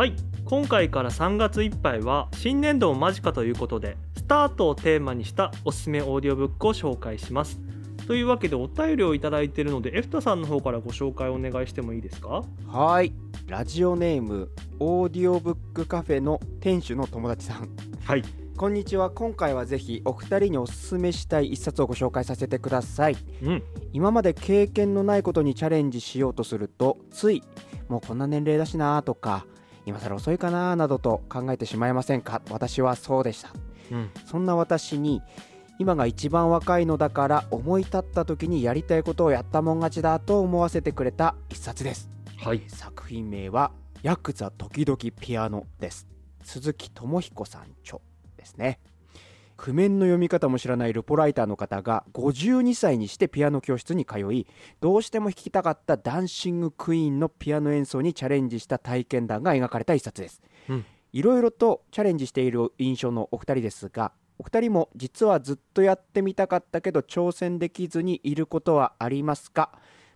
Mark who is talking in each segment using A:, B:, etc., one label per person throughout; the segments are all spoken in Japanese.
A: はい。今回から3月いっぱいは新年度も間近ということでスタートをテーマにしたおすすめオーディオブックを紹介します。というわけでお便りをいただいているのでエフタさんの方からご紹介お願いしてもいいですか？
B: はい。ラジオネームオーディオブックカフェの店主の友達さん。
A: はい。
B: こんにちは。今回はぜひお二人におすすめしたい一冊をご紹介させてください。
A: うん。
B: 今まで経験のないことにチャレンジしようとするとついもうこんな年齢だしなとか今更遅いかななどと考えてしまいませんか？私はそうでした。
A: うん。
B: そんな私に今が一番若いのだから思い立った時にやりたいことをやったもん勝ちだと思わせてくれた一冊です。
A: はい。
B: 作品名はヤクザ時々ピアノです。鈴木智彦さん著ですね譜面の読み方も知らないルポライターの方が52歳にしてピアノ教室に通いどうしても弾きたかったダンシングクイーンのピアノ演奏にチャレンジした体験談が描かれた一冊です。
A: うん。
B: いろいろとチャレンジしている印象のお二人ですがお二人も実はずっとやってみたかったけど挑戦できずにいることはありますか？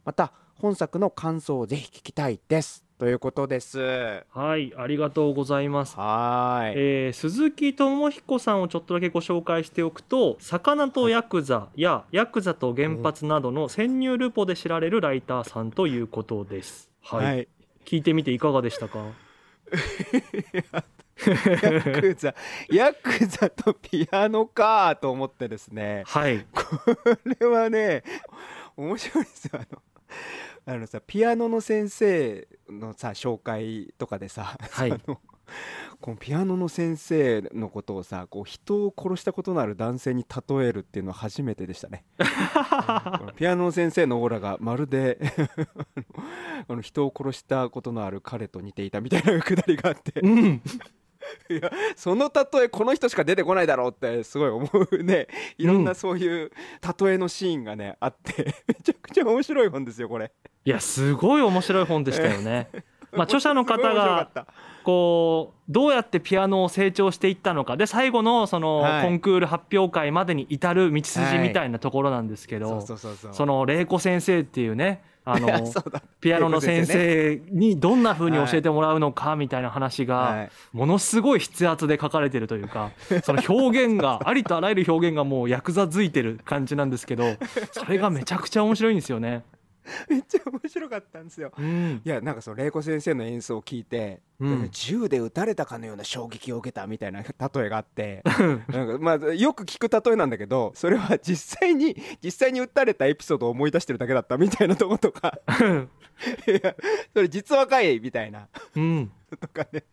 B: また本作の感想をぜひ聞きたいですということです。
A: はいありがとうございます。
B: はーい。
A: えー鈴木智彦さんをちょっとだけご紹介しておくと「魚とヤクザ」や「ヤクザと原発」などの潜入ルポで知られるライターさんということです。はい、
B: はい。
A: 聞いてみていかがでしたか？
B: ヤクザヤクザとピアノかと思ってですね。
A: はい。
B: これはね面白いですよ。あのあのさピアノの先生のさ紹介とかでさ、
A: はい。
B: あのこのピアノの先生のことをさこう人を殺したことのある男性に例えるっていうのは初めてでしたね。ピアノの先生のオーラがまるで あの人を殺したことのある彼と似ていたみたいなくだりがあって。
A: うん。
B: いやその例えこの人しか出てこないだろうってすごい思うね。いろんなそういう例えのシーンがねあってめちゃくちゃ面白い本ですよこれ。
A: いやすごい面白い本でしたよね。まあ著者の方がこうどうやってピアノを成長していったのか。で最後のその
B: はい。
A: コンクール発表会までに至る道筋みたいなところなんですけど、
B: そ
A: の玲子先生っていうねあの ピアノの先生にどんな風に教えてもらうのかみたいな話
B: は
A: が
B: い。
A: ものすごい筆圧で書かれてるというか その表現がありとあらゆる表現がもうヤクザづいてる感じなんですけどそれがめちゃくちゃ面白いんですよね。
B: めっちゃ面白かったんですよ。
A: うん。
B: いやなんかその玲子先生の演奏を聞いて、
A: うん。
B: 銃で撃たれたかのような衝撃を受けたみたいな例えがあってなんかまあよく聞く例えなんだけどそれは実際に 実際に撃たれたエピソードを思い出してるだけだったみたいなとことか。いやそれ実話かいみたいな。
A: うん。
B: とかね。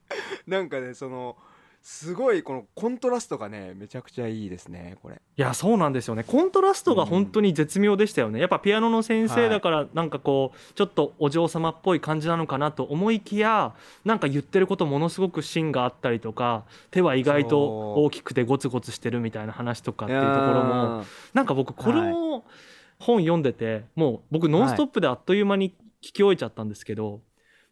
B: なんかねそのすごいこのコントラストがねめちゃくちゃいいですねこれ。
A: いやそうなんですよね。コントラストが本当に絶妙でしたよね。やっぱピアノの先生だからなんかこうちょっとお嬢様っぽい感じなのかなと思いきやなんか言ってることものすごく芯があったりとか手は意外と大きくてゴツゴツしてるみたいな話とかっていうところもなんか僕この本読んでてもう僕「ノンストップ!」であっという間に聞き終えちゃったんですけど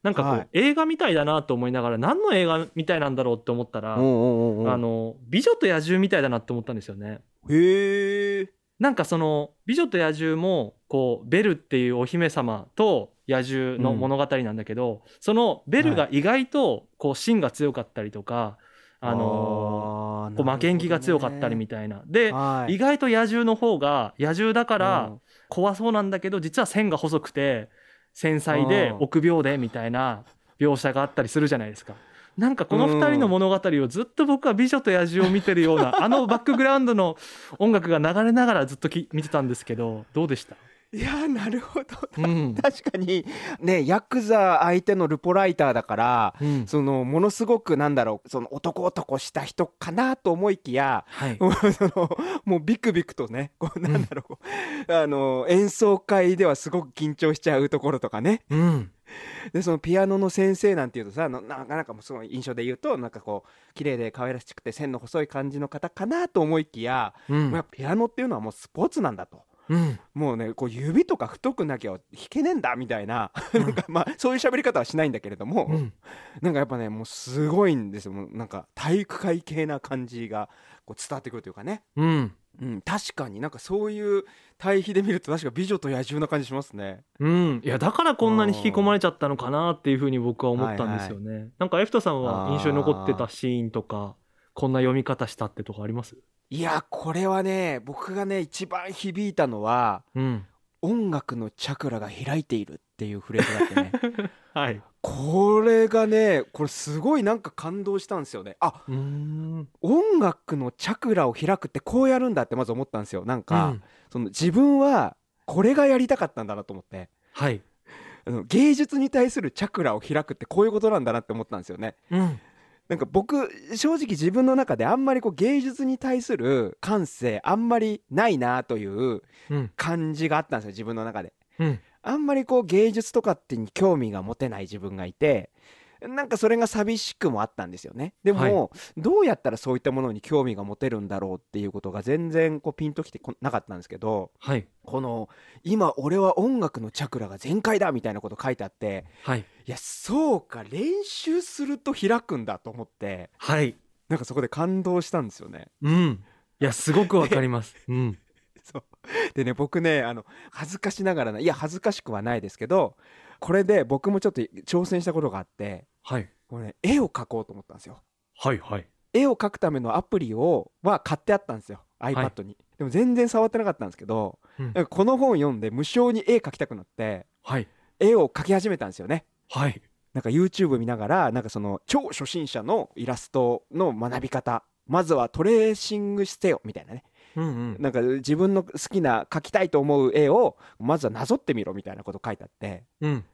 A: なんかこう、
B: はい。
A: 映画みたいだなと思いながら何の映画みたいなんだろうって思ったら、
B: うんうんうんうん。
A: あの「美女と野獣」みたいだなって思ったんですよね。
B: へえ
A: なんかその「美女と野獣」もこうベルっていうお姫様と野獣の物語なんだけど、そのベルが意外とこう芯が強かったりとか、あのこう負けん気が強かったりみたいな。で、
B: はい。
A: 意外と野獣の方が野獣だから
B: うん。
A: 怖そうなんだけど実は線が細くて繊細で
B: うん
A: 臆病でみたいな描写があったりするじゃないですか。なんかこの2人の物語をずっと僕は「美女と野獣」を見てるようなあのバックグラウンドの音楽が流れながらずっとき見てたんですけどどうでした、
B: いやなるほど。
A: うん。
B: 確かに。ねヤクザ相手のルポライターだから
A: うん。
B: そのものすごくなんだろうその男男した人かなと思いきや
A: はい。
B: も うそのもうビクビクとねこうなんだろう、あの演奏会ではすごく緊張しちゃうところとかね。
A: うん。
B: でそのピアノの先生なんていうとさななかなかもうその印象で言うとなんかこう綺麗で可愛らしくて線の細い感じの方かなと思いきや、
A: うん。
B: まあ、ピアノっていうのはもうスポーツなんだと。
A: うん。
B: もうねこう指とか太くなきゃ弾けねえんだみたいな なんかまあそういう喋り方はしないんだけれども、
A: うん。
B: なんかやっぱねもうすごいんですよ。もうなんか体育会系な感じがこう伝わってくるというかね、
A: うん。
B: うん、確かになんかそういう対比で見ると確か美女と野獣な感じしますね。
A: うん、いやだからこんなに引き込まれちゃったのかなっていうふうに僕は思ったんですよね、なんかエフトさんは印象に残ってたシーンとかこんな読み方したってとかあります？
B: いやこれはね僕がね一番響いたのは
A: うん。
B: 音楽のチャクラが開いているっていうフレーズがあってね。
A: はい。
B: これがねこれすごいなんか感動したんですよね。あ音楽のチャクラを開くってこうやるんだってまず思ったんですよ。なんか、
A: うん。
B: その自分はこれがやりたかったんだなと思って。
A: はい。
B: あの芸術に対するチャクラを開くってこういうことなんだなって思ったんですよね。
A: うん
B: なんか僕正直自分の中であんまりこう芸術に対する感性あんまりないなという
A: うん。
B: 感じがあったんですよ自分の中で。
A: うん。
B: あんまりこう芸術とかってに興味が持てない自分がいてなんかそれが寂しくもあったんですよね。でも、どうやったらそういったものに興味が持てるんだろうっていうことが全然こうピンときてこなかったんですけど
A: はい。
B: この今俺は音楽のチャクラが全開だみたいなこと書いてあって
A: はい。
B: いやそうか練習すると開くんだと思って
A: はい。
B: なんかそこで感動したんですよね。
A: うん。いやすごくわかります。うん。
B: そう。でね僕ねあの恥ずかしながらないや恥ずかしくはないですけどこれで僕もちょっと挑戦したことがあって
A: はい。
B: これ、ね、絵を描こうと思ったんですよ。
A: はいはい。
B: 絵を描くためのアプリをは買ってあったんですよ。iPad に、でも全然触ってなかったんですけど、
A: うん。
B: この本読んで無償に絵描きたくなって
A: はい。
B: 絵を描き始めたんですよね。
A: はい。
B: なんか YouTube 見ながらなんかその超初心者のイラストの学び方まずはトレーシングしてよみたいなね
A: うんうん。
B: なんか自分の好きな描きたいと思う絵をまずはなぞってみろみたいなこと書いてあって。
A: うん。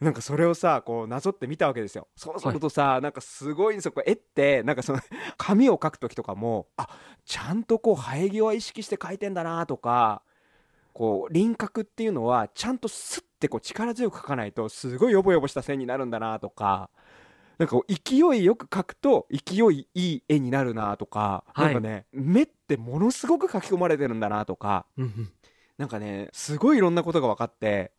B: なんかそれをさこうなぞってみたわけですよ。そうするとさ、なんかすごいんですよ。絵ってなんかその 紙を描く時とかもあちゃんとこう生え際意識して描いてんだなとかこう輪郭っていうのはちゃんとスッてこう力強く描かないとすごいヨボヨボした線になるんだなとかなんか勢いよく描くと勢いいい絵になるなとか、
A: はい。
B: なんかね目ってものすごく描き込まれてるんだなとかなんかねすごいいろんなことが分かって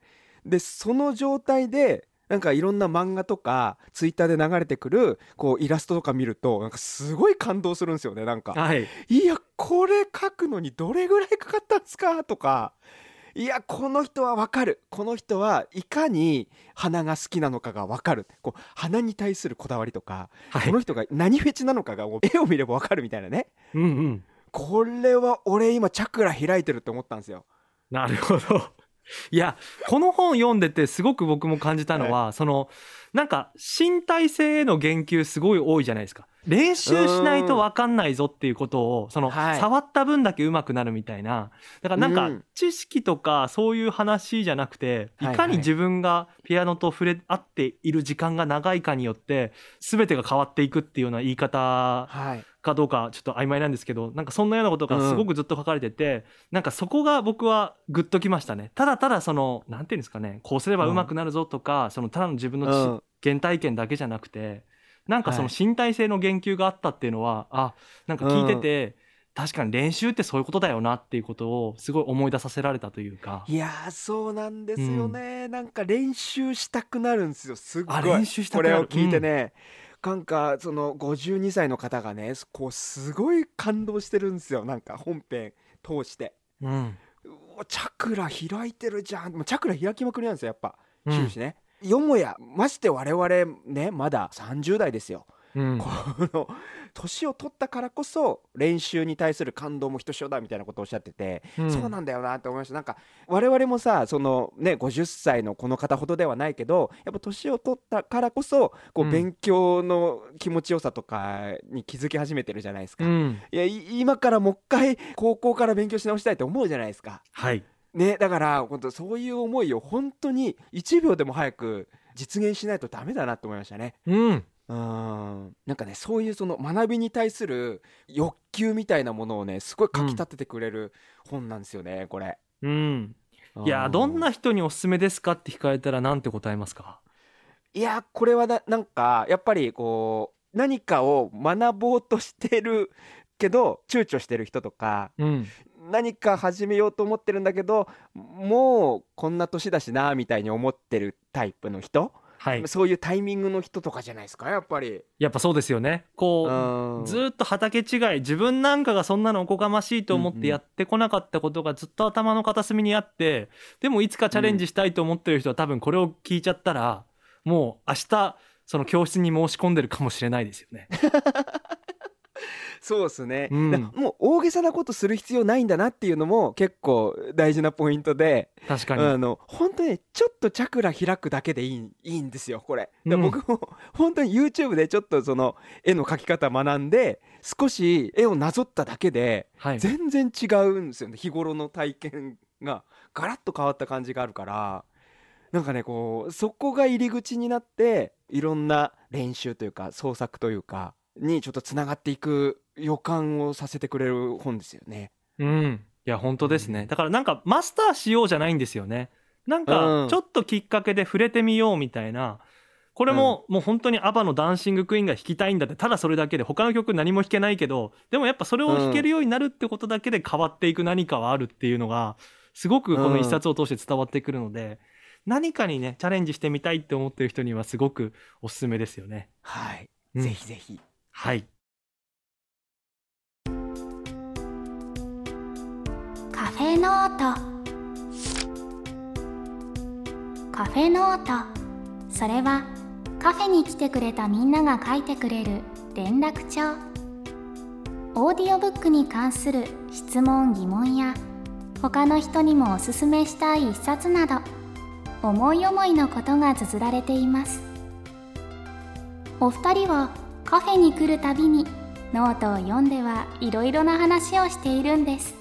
B: でその状態でなんかいろんな漫画とかツイッターで流れてくるこうイラストとか見るとなんかすごい感動するんですよねなんか。
A: はい。
B: いやこれ描くのにどれぐらいかかったんですかとかいやこの人は分かる。この人はいかに花が好きなのかが分かる。こう花に対するこだわりとか、
A: はい。
B: この人が何フェチなのかがもう絵を見れば分かるみたいなね。
A: うんうん。
B: これは俺今チャクラ開いてるって思ったんですよ。
A: なるほど。いやこの本読んでてすごく僕も感じたのは、そのなんか身体性への言及すごい多いじゃないですか。練習しないと分かんないぞっていうことをその、
B: はい。
A: 触った分だけ上手くなるみたいな。だからなんか
B: うん。
A: 知識とかそういう話じゃなくて、
B: はいはい。
A: いかに自分がピアノと触れ合っている時間が長いかによって全てが変わっていくっていうような言い方
B: はい
A: かどうかちょっと曖昧なんですけどなんかそんなようなことがすごくずっと書かれてて、なんかそこが僕はグッときましたね。ただただそのなんていうんですかねこうすれば上手くなるぞとか、そのただの自分の原体験だけじゃなくてなんかその
B: はい。
A: 身体性の言及があったっていうのは、あなんか聞いてて、確かに練習ってそういうことだよなっていうことをすごい思い出させられたというか。
B: いやーそうなんですよね、なんか練習したくなるんですよすっごい。
A: あ練習した
B: これを聞いてね、なんかその52歳の方がねこうすごい感動してるんですよ。なんか本編通して。
A: うん。
B: うおチャクラ開いてるじゃん。もうチャクラ開きまくりなんですよやっぱ。
A: うん。
B: 終始ね、よもやまして我々ねまだ30代ですよ
A: うん。
B: この年を取ったからこそ練習に対する感動もひとしおだみたいなことをおっしゃってて、
A: うん。
B: そうなんだよなって思いました。なんか我々もさそのね50歳のこの方ほどではないけどやっぱ年を取ったからこそこ
A: う
B: うん。勉強の気持ちよさとかに気づき始めてるじゃないですか、
A: うん。
B: いやい今からもう一回高校から勉強し直したいって思うじゃないですか。
A: はい。
B: ねだから本当そういう思いを本当に1秒でも早く実現しないとダメだなって思いましたね。
A: うん
B: うん。なんかねそういうその学びに対する欲求みたいなものをねすごいかき立ててくれる本なんですよね、これ。
A: うん。いやどんな人におすすめですかって聞かれたらなんて答えますか？
B: いやこれはななんかやっぱりこう何かを学ぼうとしてるけど躊躇してる人とか
A: うん。
B: 何か始めようと思ってるんだけどもうこんな年だしなみたいに思ってるタイプの人、
A: はい。
B: そういうタイミングの人とかじゃないですか？やっぱり。
A: やっぱそうですよね。こうずーっと畑違い自分なんかがそんなのおこがましいと思ってやってこなかったことがずっと頭の片隅にあってでもいつかチャレンジしたいと思ってる人は多分これを聞いちゃったらもう明日その教室に申し込んでるかもしれないですよね。
B: そうですね、
A: うん。
B: だもう大げさなことする必要ないんだなっていうのも結構大事なポイントで
A: 確かに、
B: あの本当にねちょっとチャクラ開くだけでいいいいんですよこれ。で
A: うん。
B: 僕も 本当に YouTube でちょっとその絵の描き方学んで少し絵をなぞっただけで
A: はい、
B: 全然違うんですよね。日頃の体験が。ガラッと変わった感じがあるから。なんかねこうそこが入り口になっていろんな練習というか創作というかにちょっとつながっていく予感をさせてくれる本ですよね。
A: うん。いや本当ですね、
B: うん。
A: だからなんかマスターしようじゃないんですよね。なん
B: うん。
A: かちょっときっかけで触れてみようみたいな。これももう本当にアバのダンシングクイーンが弾きたいんだってただそれだけで他の曲何も弾けないけどでもやっぱそれを弾けるようになるってことだけで変わっていく何かはあるっていうのがすごくこの一冊を通して伝わってくるので、何かにねチャレンジしてみたいって思ってる人にはすごくおすすめですよね。
B: はい、
A: うん。
B: ぜひぜひ。
A: はい。
C: カフェノート。カフェノート。それはカフェに来てくれたみんなが書いてくれる連絡帳。オーディオブックに関する質問疑問や他の人にもおすすめしたい一冊など思い思いのことが綴られています。お二人はカフェに来るたびにノートを読んではいろいろな話をしているんです。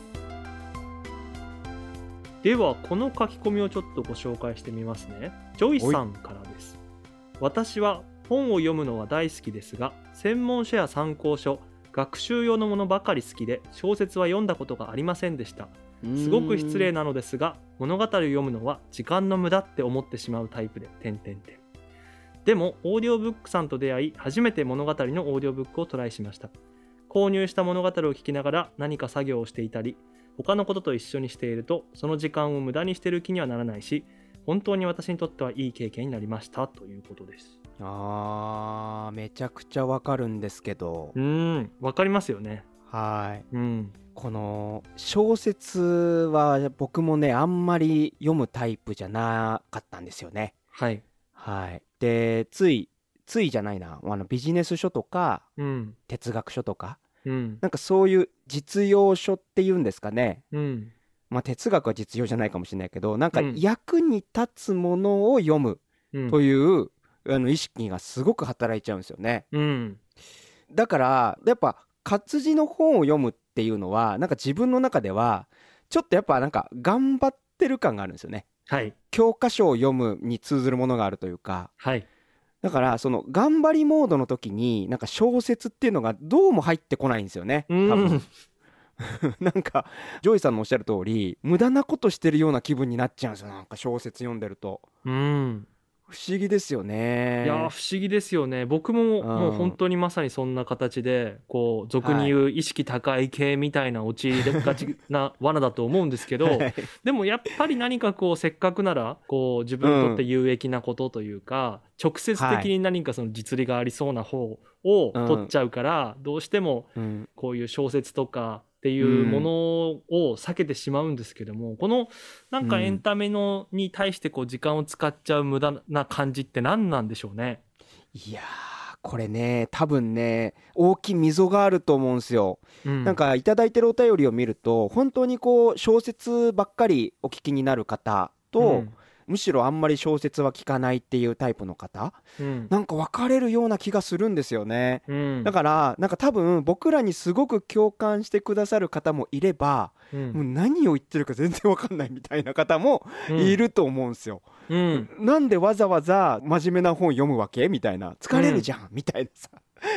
A: ではこの書き込みをちょっとご紹介してみますね。ジョイさんからです。私は本を読むのは大好きですが専門書や参考書学習用のものばかり好きで小説は読んだことがありませんでした。すごく失礼なのですが物語を読むのは時間の無駄って思ってしまうタイプで点々点でもオーディオブックさんと出会い初めて物語のオーディオブックをトライしました。購入した物語を聞きながら何か作業をしていたり他のことと一緒にしているとその時間を無駄にしてる気にはならないし本当に私にとってはいい経験になりましたということです。
B: あーめちゃくちゃわかるんですけど。
A: うーんわかりますよね。
B: はい。
A: うん。
B: この小説は僕もねあんまり読むタイプじゃなかったんですよね。
A: はい
B: はい。でついついじゃないな。あのビジネス書とか
A: うん。
B: 哲学書とか。
A: うん。
B: なんかそういう実用書っていうんですかね。
A: うん。
B: まあ哲学は実用じゃないかもしれないけどなんか
A: うん。
B: 役に立つものを読む
A: うん。
B: という、あの意識がすごく働いちゃうんですよね。
A: うん。
B: だからやっぱ活字の本を読むっていうのはなんか自分の中ではちょっとやっぱなんか頑張ってる感があるんですよね
A: はい。
B: 教科書を読むに通ずるものがあるというか
A: はい。
B: だからその頑張りモードの時になんか小説っていうのがどうも入ってこないんですよね
A: う
B: 多分。
A: ん
B: なんかジョイさんのおっしゃる通り無駄なことしてるような気分になっちゃうんですよなんか小説読んでると。
A: うん
B: 不思議ですよね。
A: いやー不思議ですよね。僕ももう本当にまさにそんな形でこう俗に言う意識高い系みたいな陥りがちな罠だと思うんですけど
B: はい。
A: でもやっぱり何かこうせっかくならこう自分にとって有益なことというか、直接的に何かその実利がありそうな方を取っちゃうから、どうしても
B: うん。
A: こういう小説とかっていうものを避けてしまうんですけども、このなんかエンタメのに対してこう時間を使っちゃう無駄な感じって何なんでしょうね？
B: いやーこれね多分ね大きい溝があると思うんですよ、
A: うん、
B: なんかいただいてるお便りを見ると本当にこう小説ばっかりお聞きになる方と、
A: うん
B: むしろあんまり小説は聞かないっていうタイプの方？
A: うん。
B: なんか分かれるような気がするんですよね。
A: うん。
B: だからなんか多分僕らにすごく共感してくださる方もいれば、
A: うん。
B: もう何を言ってるか全然分かんないみたいな方もいると思うんですよ、
A: うん。
B: なんでわざわざ真面目な本読むわけみたいな。疲れるじゃん、みたいなさ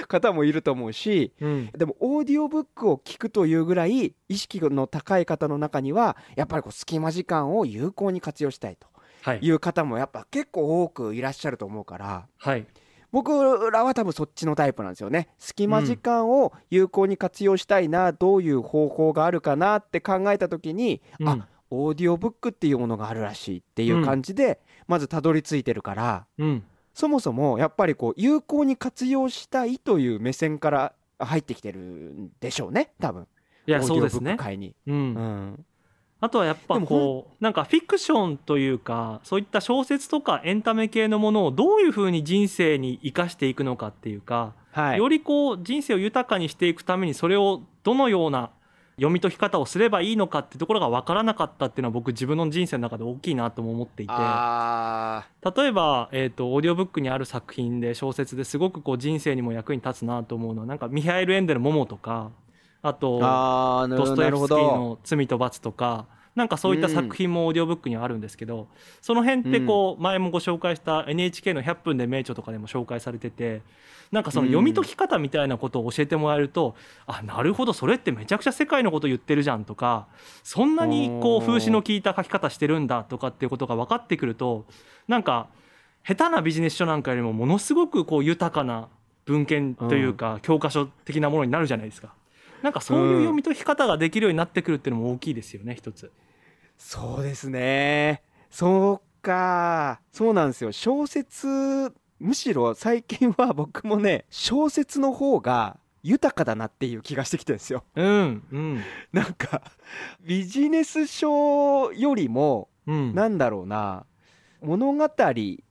B: 方もいると思うし
A: うん。
B: でもオーディオブックを聞くというぐらい意識の高い方の中にはやっぱりこう隙間時間を有効に活用したいと。
A: はい。
B: いう方もやっぱ結構多くいらっしゃると思うから
A: はい。
B: 僕らは多分そっちのタイプなんですよね。隙間時間を有効に活用したいな、どういう方法があるかなって考えた時に、あ
A: うん。
B: オーディオブックっていうものがあるらしいっていう感じで、まずたどり着いてるから
A: うん。
B: そもそもやっぱりこう有効に活用したいという目線から入ってきてるんでしょうね多分。
A: いや
B: オーディオブック
A: そうですね
B: 界に。
A: うん。
B: うん
A: あとはやっぱこうなんかフィクションというかそういった小説とかエンタメ系のものをどういうふうに人生に生かしていくのかっていうか、
B: はい、
A: よりこう人生を豊かにしていくためにそれをどのような読み解き方をすればいいのかってところが分からなかったっていうのは僕自分の人生の中で大きいなとも思っていて
B: あ
A: 例えば、えー、とオーディオブックにある作品で小説ですごくこう人生にも役に立つなと思うのはなんかミハエル・エンデルの「モモ」とかあとドストエフスキー
B: ど。
A: の「罪と罰」とかなんかそういった作品もオーディオブックにはあるんですけど、その辺ってこう前もご紹介した NHK の「100分で名著」とかでも紹介されててなんかその読み解き方みたいなことを教えてもらえると、あなるほどそれってめちゃくちゃ世界のこと言ってるじゃんとかそんなにこう風刺の効いた書き方してるんだとかっていうことが分かってくるとなんか下手なビジネス書なんかよりもものすごくこう豊かな文献というか教科書的なものになるじゃないですか。なんかそういう読み解き方ができるようになってくるっていうのも大きいですよね一つ。
B: そうですね。そうか。そうなんですよ。小説、むしろ最近は僕もね、小説の方が豊かだなっていう気がしてきてるんですよ。
A: うんうん
B: なんか、ビジネス書よりも、
A: うん
B: なんだろうな、物語、フィ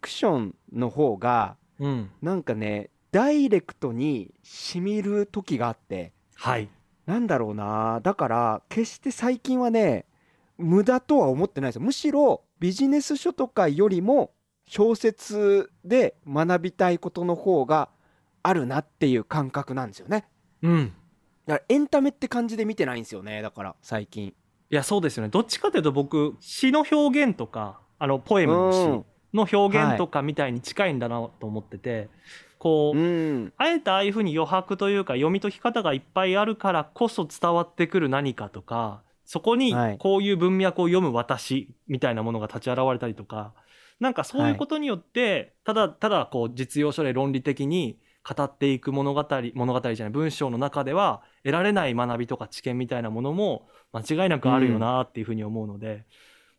B: クションの方が、
A: うん
B: なんかね、ダイレクトに染みる時があって、
A: はい。
B: なんだろうな。だから決して最近はね無駄とは思ってないですよ。むしろビジネス書とかよりも小説で学びたいことの方があるなっていう感覚なんですよね。
A: うん。
B: だからエンタメって感じで見てないんですよねだから最近。
A: いやそうですよね。どっちかというと僕詩の表現とかあのポエムの詩
B: うん
A: の表現とかみたいに近いんだなと思ってて、こう、
B: うん
A: あえてああいうふうに余白というか読み解き方がいっぱいあるからこそ伝わってくる何かとかそこに
B: はい
A: こういう文脈を読む私みたいなものが立ち現れたりとかなんかそういうことによって、ただただこう実用書で論理的に語っていく物語物語じゃない文章の中では得られない学びとか知見みたいなものも間違いなくあるよなっていうふうに思うので。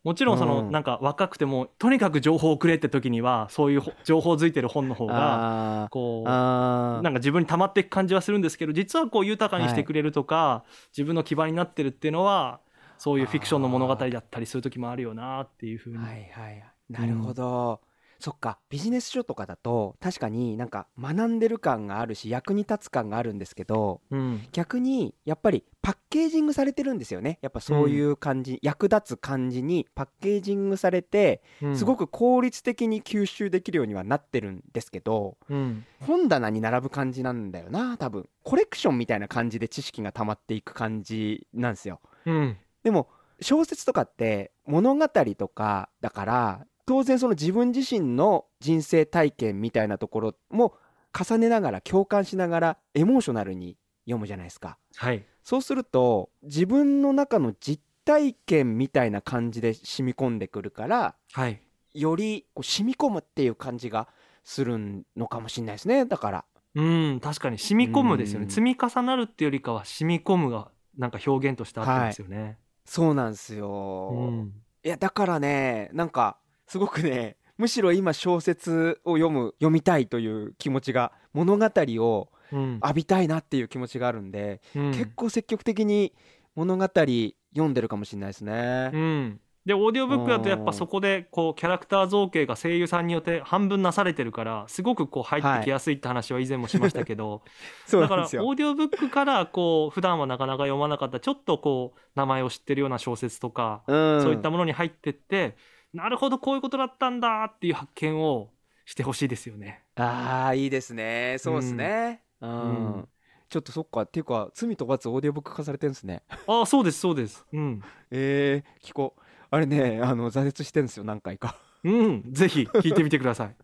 A: もちろんその
B: うん。
A: なんか若くてもとにかく情報をくれって時にはそういうほ 情報づいてる本の方がこうなんか自分に溜まっていく感じはするんですけど実はこう豊かにしてくれるとか、自分の基盤になってるっていうのはそういうフィクションの物語だったりする時もあるよなっていうふうに、
B: はいはいなるほど、そっかビジネス書とかだと確かになんか学んでる感があるし役に立つ感があるんですけど
A: うん。
B: 逆にやっぱりパッケージングされてるんですよね。やっぱそういう感じ、役立つ感じにパッケージングされて
A: うん。
B: すごく効率的に吸収できるようにはなってるんですけど
A: うん。
B: 本棚に並ぶ感じなんだよな多分。コレクションみたいな感じで知識が溜まっていく感じなんですよ。
A: うん。
B: でも小説とかって物語とかだから当然その自分自身の人生体験みたいなところも重ねながら共感しながらエモーショナルに読むじゃないですか。
A: はい。
B: そうすると自分の中の実体験みたいな感じで染み込んでくるから
A: はい。
B: よりこう染み込むっていう感じがするのかもしれないですね。だから。
A: うん確かに。染み込むですよね。
B: うん。
A: 積み重なるっていうよりかは染み込むがなんか表現としてあってますよね、
B: そうなんですよ、
A: うん。
B: いやだからねなんかすごくねむしろ今小説を読む読みたいという気持ちが物語を
A: うん。
B: 浴びたいなっていう気持ちがあるんで、
A: うん。
B: 結構積極的に物語読んでるかもしれないですね。
A: うん、でオーディオブックだとやっぱそこでこうキャラクター造形が声優さんによって半分なされてるからすごくこう入ってきやすいって話は以前もしましたけど、
B: そう
A: だからオ。ーディオブックからこう普段はなかなか読まなかったちょっとこう名前を知ってるような小説とか、
B: うん、
A: そういったものに入ってってなるほどこういうことだったんだっていう発見をしてほしいですよね。
B: ああいいですね。そうですね。うん。
A: うん
B: ちょっとそっかっていうか罪と罰オーディオブック化されてるんですね。
A: ああそうですそうです。うん、
B: えー、聞こう。あれねあの挫折してるんですよ何回か。
A: うん、ぜひ聞いてみてください。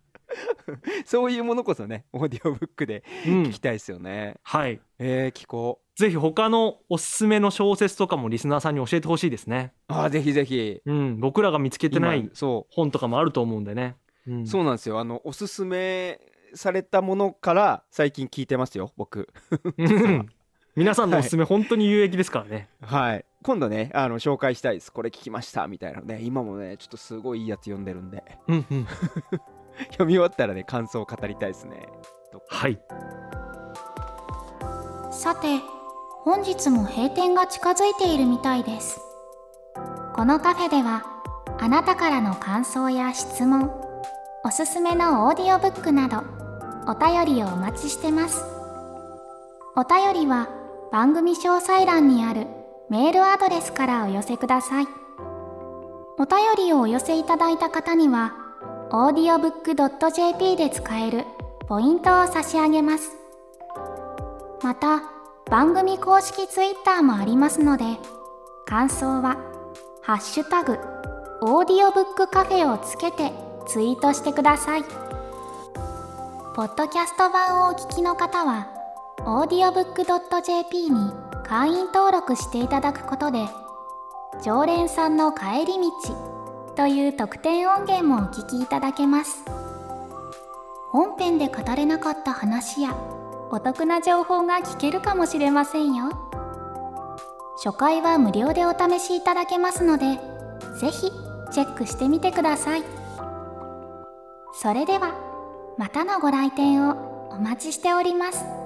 B: そういうものこそねオーディオブックで
A: うん。
B: 聞きたいですよね、
A: はい。
B: えー、聞こう。
A: ぜひ他のおすすめの小説とかもリスナーさんに教えてほしいですね。
B: あーぜひぜひ。
A: うん。僕らが見つけてない本とかもあると思うんでね、うん。
B: うそうなんですよ。あのおすすめされたものから最近聞いてますよ僕。
A: うん。皆さんのおすすめ本当に有益ですからね、
B: はい。今度ねあの紹介したいです。これ聞きました。みたいなのね。今もねちょっとすごいいいやつ読んでるんで。
A: うんうん、
B: 読み終わったらね感想を語りたいですね。
A: はい。
C: さて本日も閉店が近づいているみたいです。このカフェではあなたからの感想や質問おすすめのオーディオブックなどお便りをお待ちしてます。お便りは番組詳細欄にあるメールアドレスからお寄せください。お便りをお寄せいただいた方には audiobook.jp で使えるポイントを差し上げます。また番組公式ツイッターもありますので感想は「ハッシュタグオーディオブックカフェ」をつけてツイートしてください。ポッドキャスト版をお聞きの方は audiobook.jp に会員登録していただくことで常連さんの帰り道という特典音源もお聞きいただけます。本編で語れなかった話やお得な情報が聞けるかもしれませんよ。初回は無料でお試しいただけますのでぜひチェックしてみてください。それではまたのご来店をお待ちしております。